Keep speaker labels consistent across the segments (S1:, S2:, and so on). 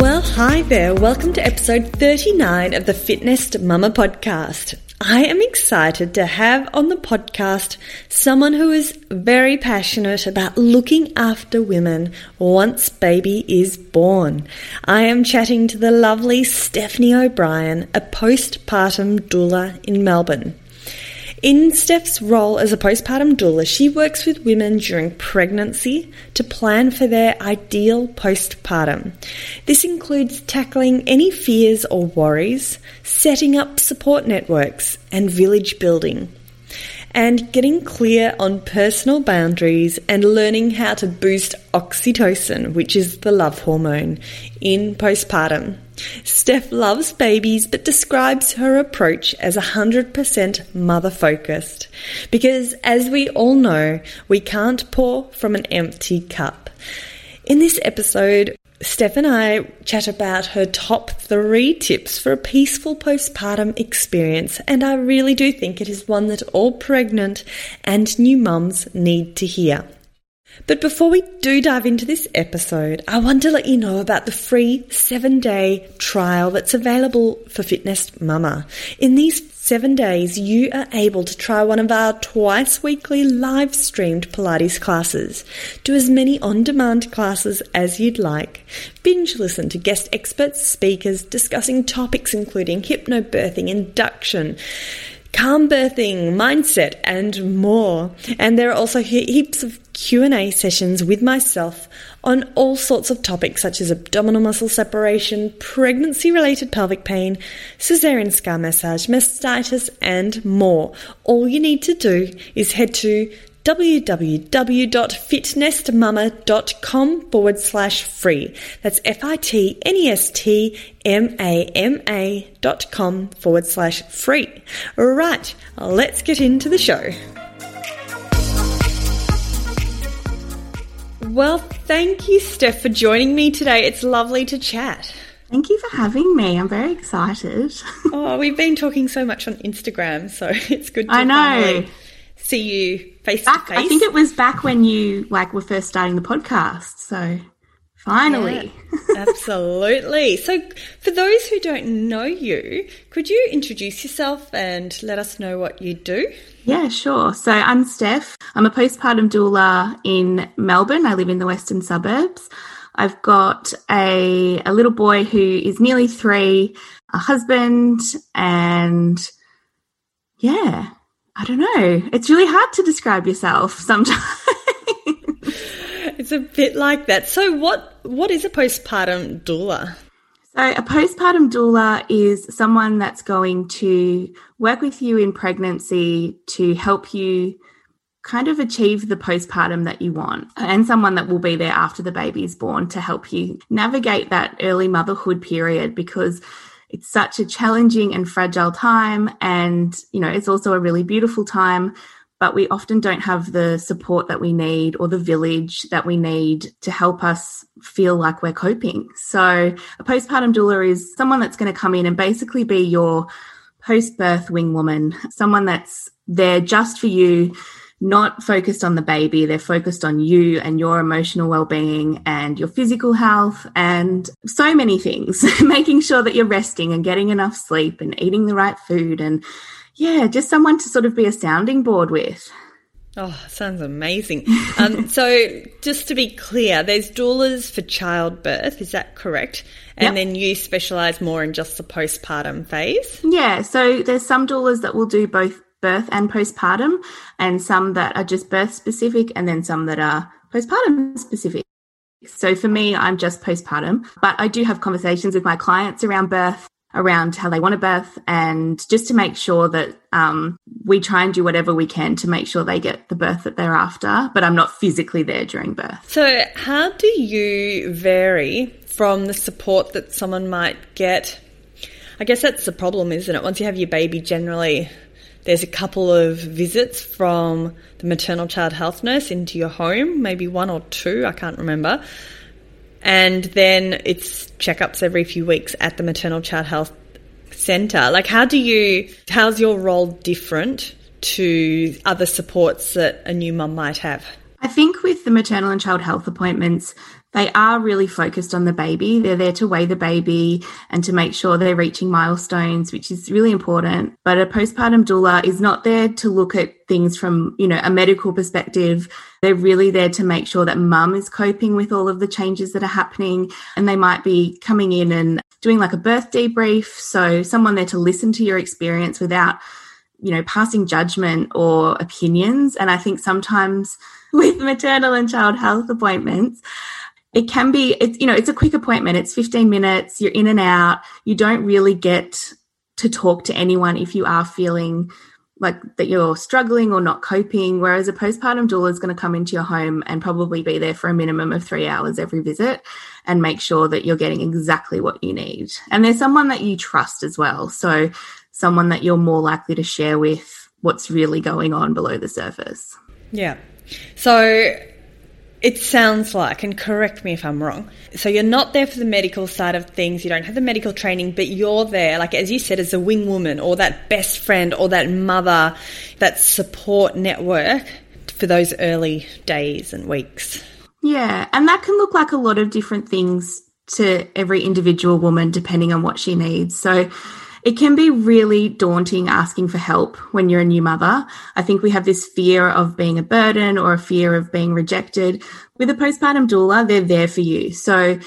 S1: Well, hi there. Welcome to episode 39 of the FitNest Mama podcast. I am excited to have on the podcast someone who is very passionate about looking after women once baby is born. I am chatting to the lovely Stephanie O'Brien, a postpartum doula in Melbourne. In Steph's role as a postpartum doula, she works with women during pregnancy to plan for their ideal postpartum. This includes tackling any fears or worries, setting up support networks, and village building and getting clear on personal boundaries and learning how to boost oxytocin, which is the love hormone, in postpartum. Steph loves babies but describes her approach as 100% mother focused. Because as we all know, we can't pour from an empty cup. In this episode, Steph and I chat about her top three tips for a peaceful postpartum experience, and I really do think it is one that all pregnant and new mums need to hear. But before we do dive into this episode, I want to let you know about the free seven day trial that's available for FitNest Mama. In these seven days, you are able to try one of our twice weekly live streamed Pilates classes. Do as many on demand classes as you'd like. Binge listen to guest experts, speakers discussing topics including hypnobirthing, induction, calm birthing, mindset, and more. And there are also heaps of Q&A sessions with myself on all sorts of topics such as abdominal muscle separation, pregnancy related pelvic pain, cesarean scar massage, mastitis, and more. All you need to do is head to www.fitnestmama.com forward slash free. That's F I T N E S T M A M A dot com forward slash free. All right, let's get into the show. Well, thank you, Steph, for joining me today. It's lovely to chat.
S2: Thank you for having me. I'm very excited.
S1: oh, we've been talking so much on Instagram, so it's good to I know. see you face
S2: back,
S1: to face.
S2: I think it was back when you like were first starting the podcast. So finally.
S1: Yeah, absolutely. So for those who don't know you, could you introduce yourself and let us know what you do?
S2: Yeah, sure. So I'm Steph. I'm a postpartum doula in Melbourne. I live in the western suburbs. I've got a, a little boy who is nearly three, a husband, and yeah, I don't know. It's really hard to describe yourself sometimes.
S1: it's a bit like that. So what what is a postpartum doula?
S2: So, a postpartum doula is someone that's going to work with you in pregnancy to help you kind of achieve the postpartum that you want, and someone that will be there after the baby is born to help you navigate that early motherhood period because it's such a challenging and fragile time. And, you know, it's also a really beautiful time but we often don't have the support that we need or the village that we need to help us feel like we're coping. So, a postpartum doula is someone that's going to come in and basically be your post birth wing woman, someone that's there just for you, not focused on the baby. They're focused on you and your emotional well being and your physical health and so many things, making sure that you're resting and getting enough sleep and eating the right food and yeah, just someone to sort of be a sounding board with.
S1: Oh, sounds amazing. Um, so, just to be clear, there's doulas for childbirth, is that correct? And yep. then you specialise more in just the postpartum phase?
S2: Yeah, so there's some doulas that will do both birth and postpartum, and some that are just birth specific, and then some that are postpartum specific. So for me, I'm just postpartum, but I do have conversations with my clients around birth around how they want a birth and just to make sure that um, we try and do whatever we can to make sure they get the birth that they're after, but I'm not physically there during birth.
S1: So, how do you vary from the support that someone might get? I guess that's the problem, isn't it? Once you have your baby, generally there's a couple of visits from the maternal child health nurse into your home, maybe one or two, I can't remember. And then it's checkups every few weeks at the maternal child health centre. Like, how do you, how's your role different to other supports that a new mum might have?
S2: I think with the maternal and child health appointments, they are really focused on the baby. They're there to weigh the baby and to make sure they're reaching milestones, which is really important. But a postpartum doula is not there to look at things from, you know, a medical perspective. They're really there to make sure that mum is coping with all of the changes that are happening. And they might be coming in and doing like a birth debrief. So someone there to listen to your experience without, you know, passing judgment or opinions. And I think sometimes with maternal and child health appointments, it can be it's you know it's a quick appointment. It's 15 minutes. You're in and out. You don't really get to talk to anyone if you are feeling like that you're struggling or not coping whereas a postpartum doula is going to come into your home and probably be there for a minimum of 3 hours every visit and make sure that you're getting exactly what you need. And there's someone that you trust as well. So someone that you're more likely to share with what's really going on below the surface.
S1: Yeah. So it sounds like, and correct me if I'm wrong. So you're not there for the medical side of things. You don't have the medical training, but you're there, like as you said, as a wing woman or that best friend or that mother, that support network for those early days and weeks.
S2: Yeah, and that can look like a lot of different things to every individual woman depending on what she needs. So it can be really daunting asking for help when you're a new mother. I think we have this fear of being a burden or a fear of being rejected. With a postpartum doula, they're there for you. So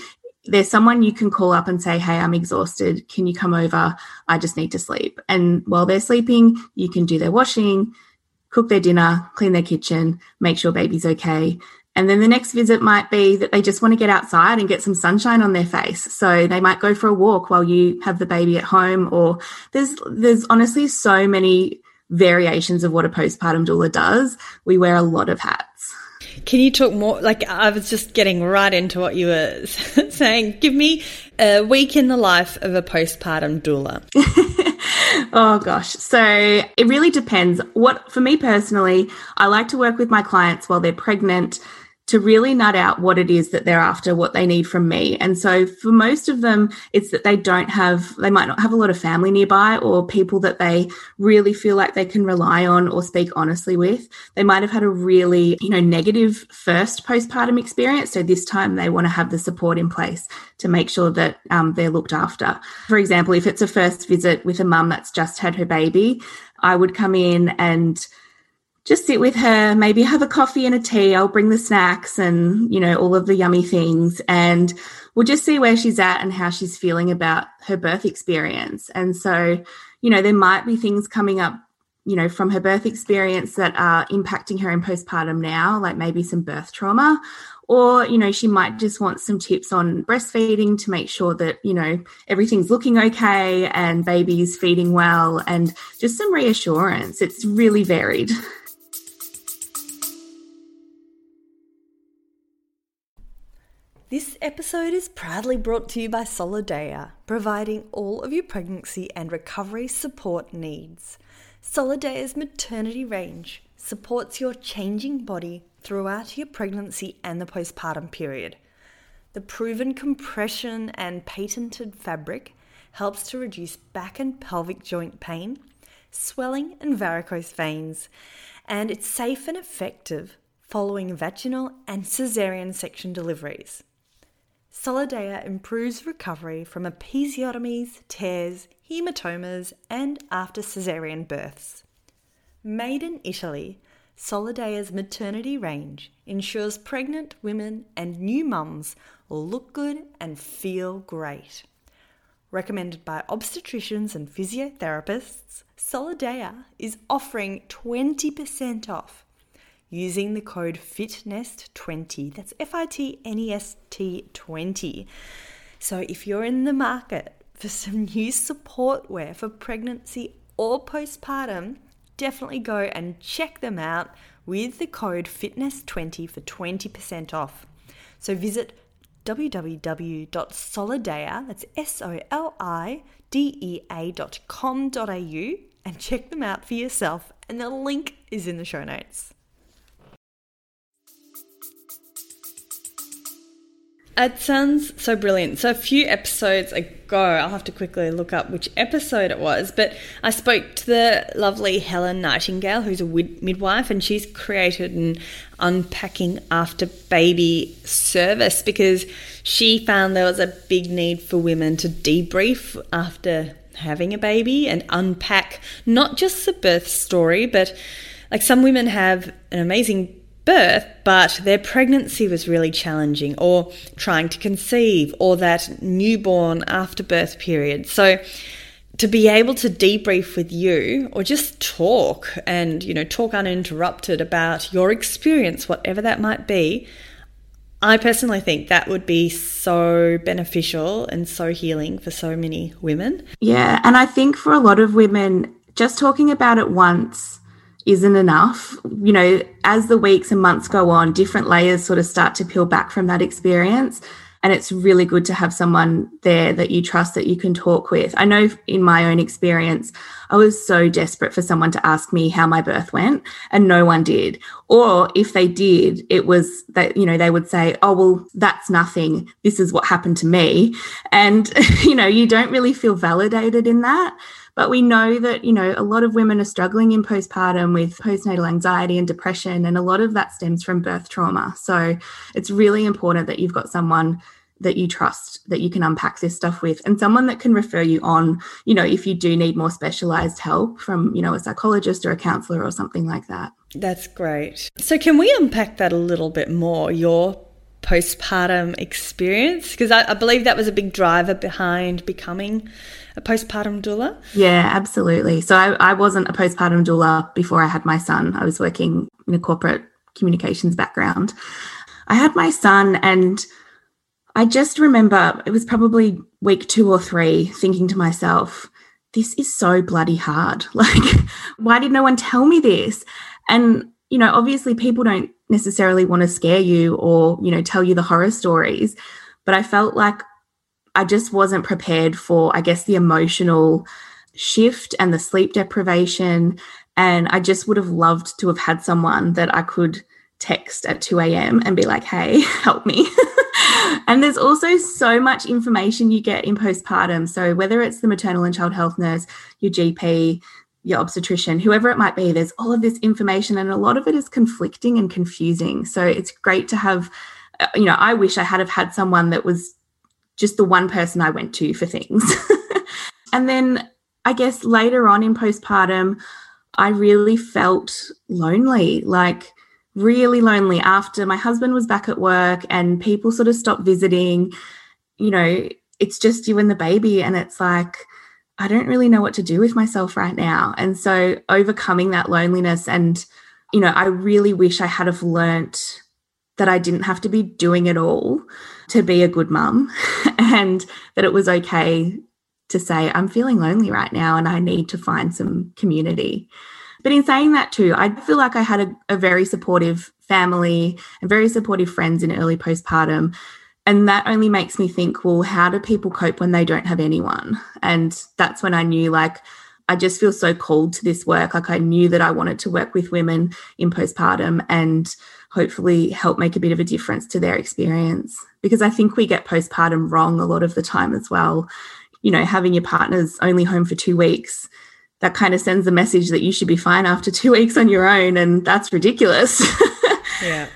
S2: there's someone you can call up and say, Hey, I'm exhausted. Can you come over? I just need to sleep. And while they're sleeping, you can do their washing, cook their dinner, clean their kitchen, make sure baby's okay. And then the next visit might be that they just want to get outside and get some sunshine on their face. So they might go for a walk while you have the baby at home or there's there's honestly so many variations of what a postpartum doula does. We wear a lot of hats.
S1: Can you talk more? Like, I was just getting right into what you were saying. Give me a week in the life of a postpartum doula.
S2: oh gosh. So it really depends. What, for me personally, I like to work with my clients while they're pregnant to really nut out what it is that they're after, what they need from me. And so for most of them, it's that they don't have, they might not have a lot of family nearby or people that they really feel like they can rely on or speak honestly with. They might have had a really, you know, negative first postpartum experience. So this time they want to have the support in place to make sure that um, they're looked after. For example, if it's a first visit with a mum that's just had her baby, I would come in and just sit with her, maybe have a coffee and a tea. I'll bring the snacks and, you know, all of the yummy things. And we'll just see where she's at and how she's feeling about her birth experience. And so, you know, there might be things coming up, you know, from her birth experience that are impacting her in postpartum now, like maybe some birth trauma. Or, you know, she might just want some tips on breastfeeding to make sure that, you know, everything's looking okay and baby's feeding well and just some reassurance. It's really varied.
S1: This episode is proudly brought to you by Solidea, providing all of your pregnancy and recovery support needs. Solidea's maternity range supports your changing body throughout your pregnancy and the postpartum period. The proven compression and patented fabric helps to reduce back and pelvic joint pain, swelling, and varicose veins, and it's safe and effective following vaginal and caesarean section deliveries. Solidea improves recovery from episiotomies, tears, hematomas, and after caesarean births. Made in Italy, Solidea's maternity range ensures pregnant women and new mums look good and feel great. Recommended by obstetricians and physiotherapists, Solidea is offering 20% off using the code FITNEST20. That's F I T N E S T 20. So if you're in the market for some new support wear for pregnancy or postpartum, definitely go and check them out with the code FITNEST20 for 20% off. So visit www.solidea, that's S-O-L-I-D-E-A dot com dot au and check them out for yourself. And the link is in the show notes. It sounds so brilliant. So, a few episodes ago, I'll have to quickly look up which episode it was, but I spoke to the lovely Helen Nightingale, who's a midwife, and she's created an unpacking after baby service because she found there was a big need for women to debrief after having a baby and unpack not just the birth story, but like some women have an amazing birth, but their pregnancy was really challenging, or trying to conceive, or that newborn after birth period. So, to be able to debrief with you or just talk and you know talk uninterrupted about your experience whatever that might be i personally think that would be so beneficial and so healing for so many women
S2: yeah and i think for a lot of women just talking about it once isn't enough. You know, as the weeks and months go on, different layers sort of start to peel back from that experience. And it's really good to have someone there that you trust that you can talk with. I know in my own experience, I was so desperate for someone to ask me how my birth went, and no one did. Or if they did, it was that, you know, they would say, oh, well, that's nothing. This is what happened to me. And, you know, you don't really feel validated in that. But we know that, you know, a lot of women are struggling in postpartum with postnatal anxiety and depression, and a lot of that stems from birth trauma. So it's really important that you've got someone that you trust that you can unpack this stuff with and someone that can refer you on you know if you do need more specialized help from you know a psychologist or a counselor or something like that
S1: that's great so can we unpack that a little bit more your postpartum experience because I, I, believe that was a big driver behind becoming a postpartum doula?
S2: Yeah, absolutely. So I, I wasn't a postpartum doula before I had my son. I was working in a corporate communications background. I had my son and I just remember it was probably week two or three thinking to myself, this is so bloody hard. Like, why did no one tell me this? And, you know, obviously people don't necessarily want to scare you or, you know, tell you the horror stories. But I felt like I just wasn't prepared for, I guess, the emotional shift and the sleep deprivation. And I just would have loved to have had someone that I could text at 2 a.m. and be like, hey, help me. and there's also so much information you get in postpartum. So whether it's the maternal and child health nurse, your GP, your obstetrician, whoever it might be, there's all of this information and a lot of it is conflicting and confusing. So it's great to have, uh, you know, I wish I had have had someone that was just the one person I went to for things. and then I guess later on in postpartum, I really felt lonely, like really lonely after my husband was back at work and people sort of stopped visiting. You know, it's just you and the baby, and it's like, I don't really know what to do with myself right now. And so overcoming that loneliness and, you know, I really wish I had have learnt that I didn't have to be doing it all to be a good mum and that it was okay to say, I'm feeling lonely right now and I need to find some community. But in saying that too, I feel like I had a, a very supportive family and very supportive friends in early postpartum. And that only makes me think, well, how do people cope when they don't have anyone? And that's when I knew, like, I just feel so called to this work. Like, I knew that I wanted to work with women in postpartum and hopefully help make a bit of a difference to their experience. Because I think we get postpartum wrong a lot of the time as well. You know, having your partner's only home for two weeks, that kind of sends the message that you should be fine after two weeks on your own. And that's ridiculous.
S1: yeah.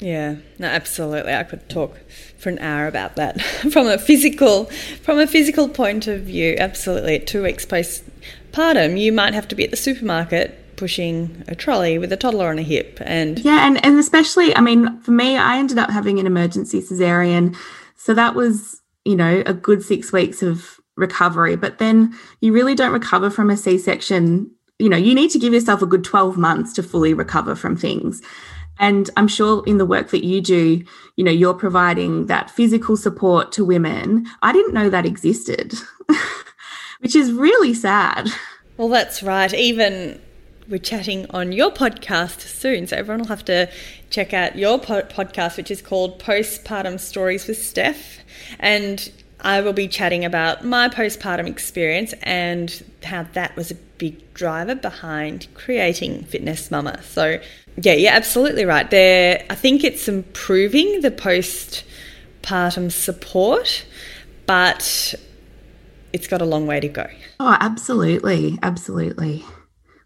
S1: Yeah, no, absolutely. I could talk for an hour about that from a physical, from a physical point of view. Absolutely, two weeks postpartum, you might have to be at the supermarket pushing a trolley with a toddler on a hip and
S2: yeah and, and especially i mean for me i ended up having an emergency cesarean so that was you know a good six weeks of recovery but then you really don't recover from a c-section you know you need to give yourself a good 12 months to fully recover from things and i'm sure in the work that you do you know you're providing that physical support to women i didn't know that existed which is really sad
S1: well that's right even we're chatting on your podcast soon. So everyone will have to check out your podcast, which is called Postpartum Stories with Steph. And I will be chatting about my postpartum experience and how that was a big driver behind creating FitNest Mama. So, yeah, you're absolutely right. There, I think it's improving the postpartum support, but it's got a long way to go.
S2: Oh, absolutely. Absolutely.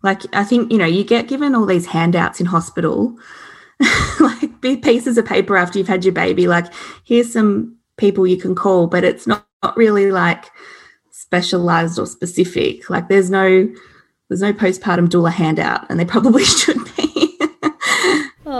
S2: Like, I think, you know, you get given all these handouts in hospital, like pieces of paper after you've had your baby, like, here's some people you can call, but it's not, not really like specialized or specific. Like, there's no, there's no postpartum doula handout, and they probably should.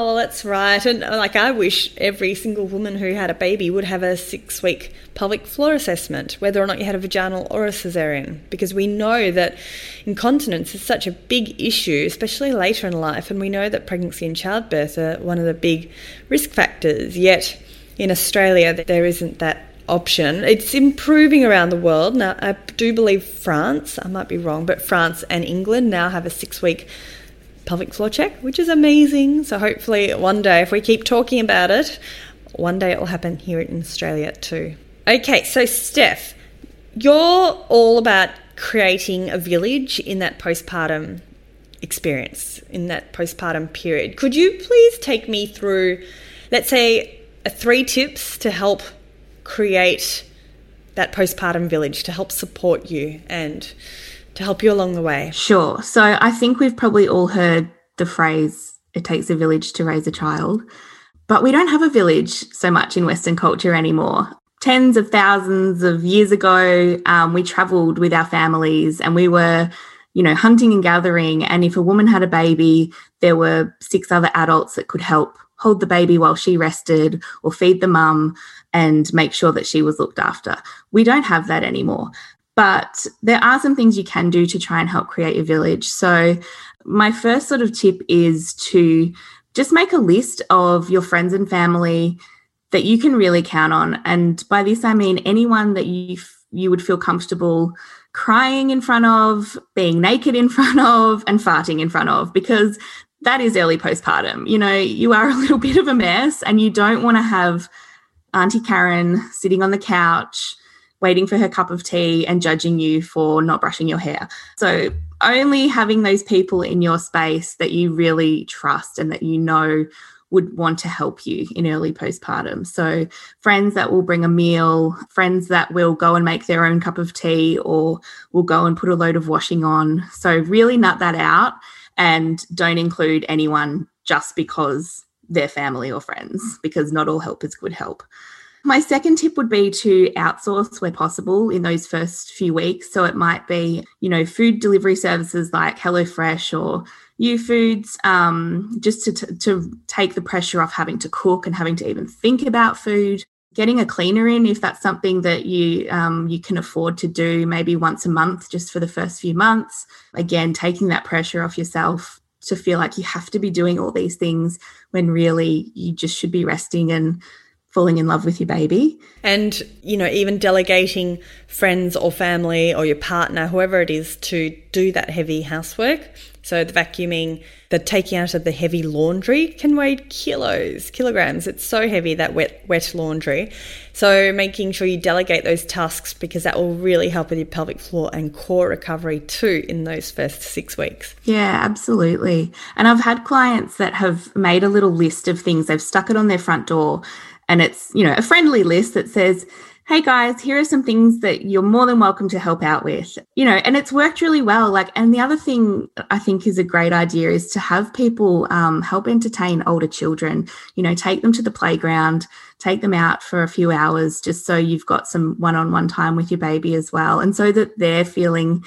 S1: Oh, that's right. And uh, like, I wish every single woman who had a baby would have a six week pelvic floor assessment, whether or not you had a vaginal or a cesarean, because we know that incontinence is such a big issue, especially later in life. And we know that pregnancy and childbirth are one of the big risk factors. Yet in Australia, there isn't that option. It's improving around the world. Now, I do believe France, I might be wrong, but France and England now have a six week pelvic floor check, which is amazing. So hopefully one day, if we keep talking about it, one day it will happen here in Australia too. Okay, so Steph, you're all about creating a village in that postpartum experience, in that postpartum period. Could you please take me through, let's say, three tips to help create that postpartum village to help support you and to help you along the way?
S2: Sure. So I think we've probably all heard the phrase, it takes a village to raise a child. But we don't have a village so much in Western culture anymore. Tens of thousands of years ago, um, we traveled with our families and we were, you know, hunting and gathering. And if a woman had a baby, there were six other adults that could help hold the baby while she rested or feed the mum and make sure that she was looked after. We don't have that anymore. But there are some things you can do to try and help create your village. So, my first sort of tip is to just make a list of your friends and family that you can really count on. And by this, I mean anyone that you you would feel comfortable crying in front of, being naked in front of, and farting in front of, because that is early postpartum. You know, you are a little bit of a mess, and you don't want to have Auntie Karen sitting on the couch waiting for her cup of tea and judging you for not brushing your hair. So, only having those people in your space that you really trust and that you know would want to help you in early postpartum. So, friends that will bring a meal, friends that will go and make their own cup of tea or will go and put a load of washing on. So, really nut that out and don't include anyone just because they're family or friends, because not all help is good help. My second tip would be to outsource where possible in those first few weeks. So it might be, you know, food delivery services like HelloFresh or Youfoodz, um, just to, t- to take the pressure off having to cook and having to even think about food. Getting a cleaner in if that's something that you um, you can afford to do, maybe once a month, just for the first few months. Again, taking that pressure off yourself to feel like you have to be doing all these things when really you just should be resting and falling in love with your baby.
S1: And, you know, even delegating friends or family or your partner, whoever it is, to do that heavy housework. So the vacuuming, the taking out of the heavy laundry can weigh kilos, kilograms. It's so heavy that wet wet laundry. So making sure you delegate those tasks because that will really help with your pelvic floor and core recovery too in those first 6 weeks.
S2: Yeah, absolutely. And I've had clients that have made a little list of things they've stuck it on their front door and it's you know a friendly list that says hey guys here are some things that you're more than welcome to help out with you know and it's worked really well like and the other thing i think is a great idea is to have people um, help entertain older children you know take them to the playground take them out for a few hours just so you've got some one-on-one time with your baby as well and so that they're feeling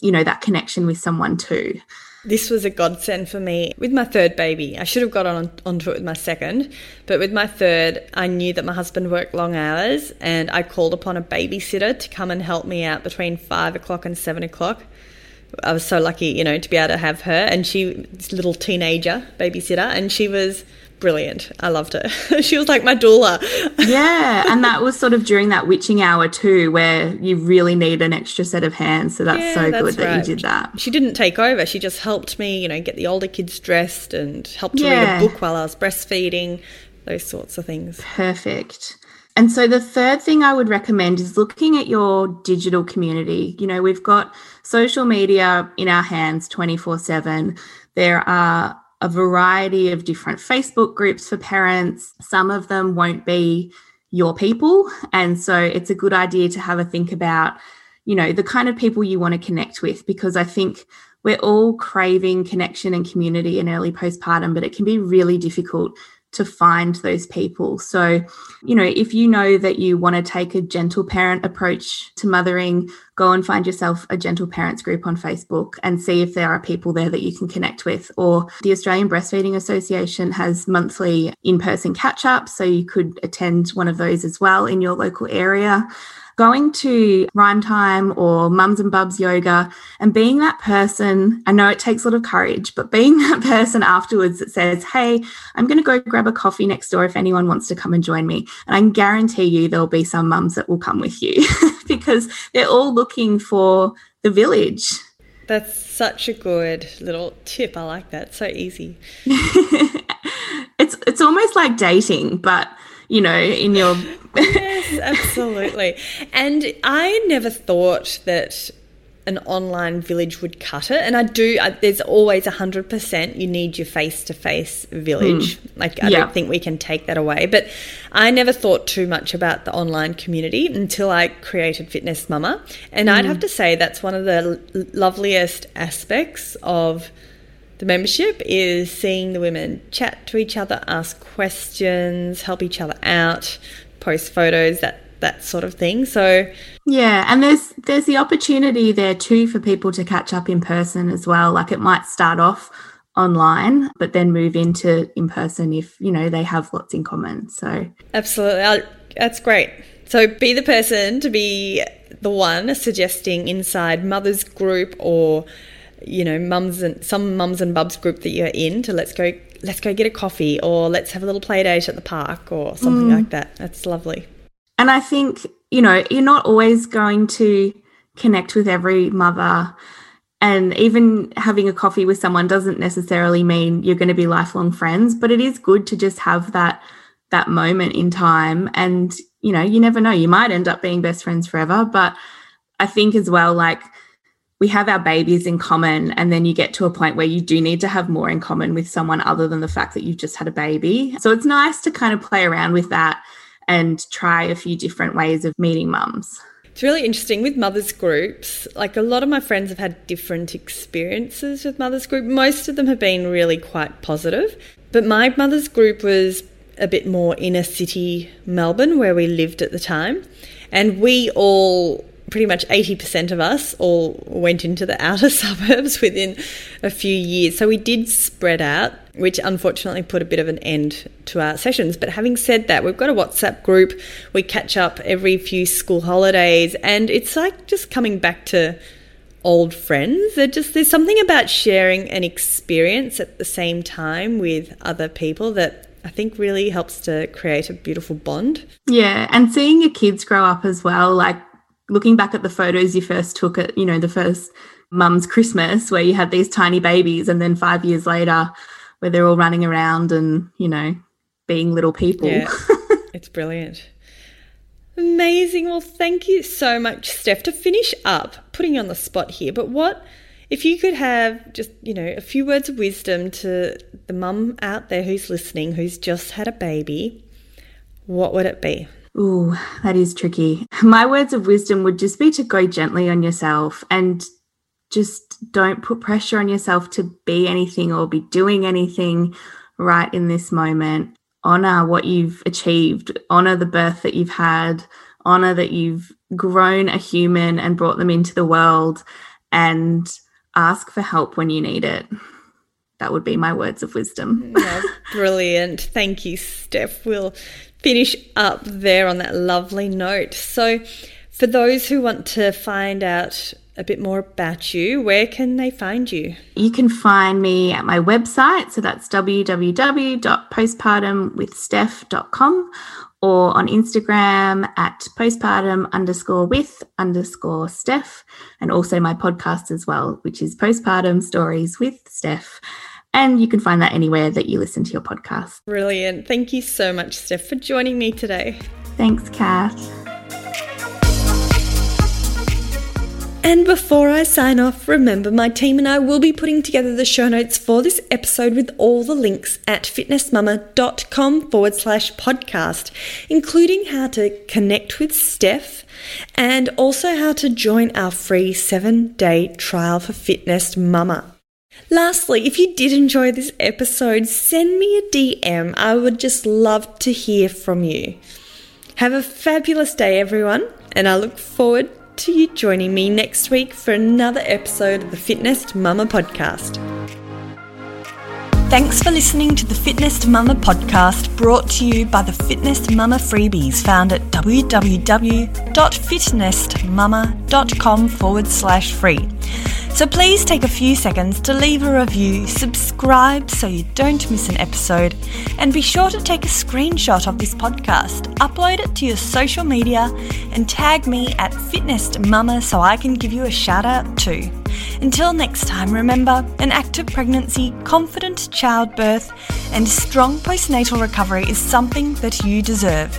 S2: you know that connection with someone too
S1: this was a godsend for me with my third baby. I should have got on onto it with my second, but with my third, I knew that my husband worked long hours, and I called upon a babysitter to come and help me out between five o'clock and seven o'clock. I was so lucky, you know, to be able to have her, and she, this little teenager babysitter, and she was brilliant. I loved her. she was like my doula.
S2: yeah, and that was sort of during that witching hour too, where you really need an extra set of hands. So that's yeah, so that's good that you did that.
S1: She didn't take over. She just helped me, you know, get the older kids dressed and helped to yeah. read a book while I was breastfeeding, those sorts of things.
S2: Perfect. And so the third thing I would recommend is looking at your digital community. You know, we've got social media in our hands 24 7. There are a variety of different Facebook groups for parents. Some of them won't be your people. And so it's a good idea to have a think about, you know, the kind of people you want to connect with, because I think we're all craving connection and community in early postpartum, but it can be really difficult to find those people. So, you know, if you know that you want to take a gentle parent approach to mothering, go and find yourself a gentle parents group on Facebook and see if there are people there that you can connect with. Or the Australian Breastfeeding Association has monthly in person catch ups. So you could attend one of those as well in your local area going to Rhyme Time or Mums and Bubs yoga and being that person, I know it takes a lot of courage, but being that person afterwards that says, Hey, I'm going to go grab a coffee next door if anyone wants to come and join me. And I guarantee you there'll be some mums that will come with you because they're all looking for the village.
S1: That's such a good little tip. I like that. So easy.
S2: it's it's almost like dating, but you know, in your.
S1: yes, absolutely. And I never thought that an online village would cut it. And I do, I, there's always 100% you need your face to face village. Mm. Like, I yeah. don't think we can take that away. But I never thought too much about the online community until I created FitNest Mama. And mm. I'd have to say that's one of the l- loveliest aspects of the membership is seeing the women chat to each other, ask questions, help each other out, post photos, that that sort of thing. So
S2: yeah, and there's there's the opportunity there too for people to catch up in person as well. Like it might start off online but then move into in person if, you know, they have lots in common. So
S1: Absolutely. That's great. So be the person to be the one suggesting inside mother's group or you know, mums and some mums and bubs group that you're in to let's go let's go get a coffee or let's have a little play date at the park or something mm. like that. That's lovely.
S2: And I think, you know, you're not always going to connect with every mother. And even having a coffee with someone doesn't necessarily mean you're going to be lifelong friends, but it is good to just have that that moment in time and you know, you never know, you might end up being best friends forever, but I think as well like we have our babies in common and then you get to a point where you do need to have more in common with someone other than the fact that you've just had a baby. So it's nice to kind of play around with that and try a few different ways of meeting mums.
S1: It's really interesting with mothers groups. Like a lot of my friends have had different experiences with mothers group. Most of them have been really quite positive but my mothers group was a bit more inner city melbourne where we lived at the time. And we all pretty much 80% of us all went into the outer suburbs within a few years. So we did spread out, which unfortunately put a bit of an end to our sessions. But having said that, we've got a WhatsApp group. We catch up every few school holidays, and it's like just coming back to old friends. There just there's something about sharing an experience at the same time with other people that I think really helps to create a beautiful bond.
S2: Yeah, and seeing your kids grow up as well, like looking back at the photos you first took at, you know, the first mum's Christmas where you had these tiny babies, and then five years later where they're all running around and, you know, being little people.
S1: Yeah, it's brilliant. Amazing. Well, thank you so much, Steph. To finish up, putting you on the spot here, but what if you could have just, you know, a few words of wisdom to the mum out there who's listening, who's just had a baby, what would it be?
S2: Ooh, that is tricky. My words of wisdom would just be to go gently on yourself and just don't put pressure on yourself to be anything or be doing anything right in this moment. Honor what you've achieved, honor the birth that you've had, honor that you've grown a human and brought them into the world, and ask for help when you need it. That would be my words of wisdom.
S1: Yeah, brilliant. Thank you, Steph. We'll finish up there on that lovely note. So, for those who want to find out a bit more about you, where can they find you?
S2: You can find me at my website. So that's www.postpartumwithsteph.com or on Instagram at postpartum underscore with underscore Steph, and also my podcast as well, which is Postpartum Stories with Steph. And you can find that anywhere that you listen to your podcast.
S1: Brilliant. Thank you so much, Steph, for joining me today.
S2: Thanks, Kath.
S1: And before I sign off, remember my team and I will be putting together the show notes for this episode with all the links at fitnestmama.com forward slash podcast, including how to connect with Steph and also how to join our free seven day trial for FitNest Mama. Lastly, if you did enjoy this episode, send me a DM. I would just love to hear from you. Have a fabulous day, everyone, and I look forward to you joining me next week for another episode of the FitNest Mama podcast. Thanks for listening to the FitNest Mama podcast brought to you by the FitNest Mama freebies found at www.fitnestmama.com forward slash free. So please take a few seconds to leave a review, subscribe so you don't miss an episode, and be sure to take a screenshot of this podcast, upload it to your social media, and tag me at FitNest Mama so I can give you a shout out too. Until next time, remember an active pregnancy, confident childbirth, and strong postnatal recovery is something that you deserve.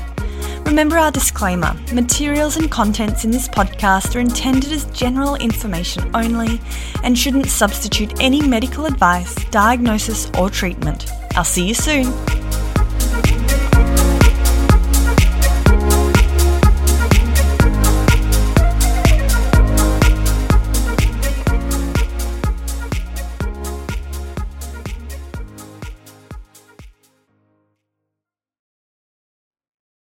S1: Remember our disclaimer materials and contents in this podcast are intended as general information only and shouldn't substitute any medical advice, diagnosis, or treatment. I'll see you soon.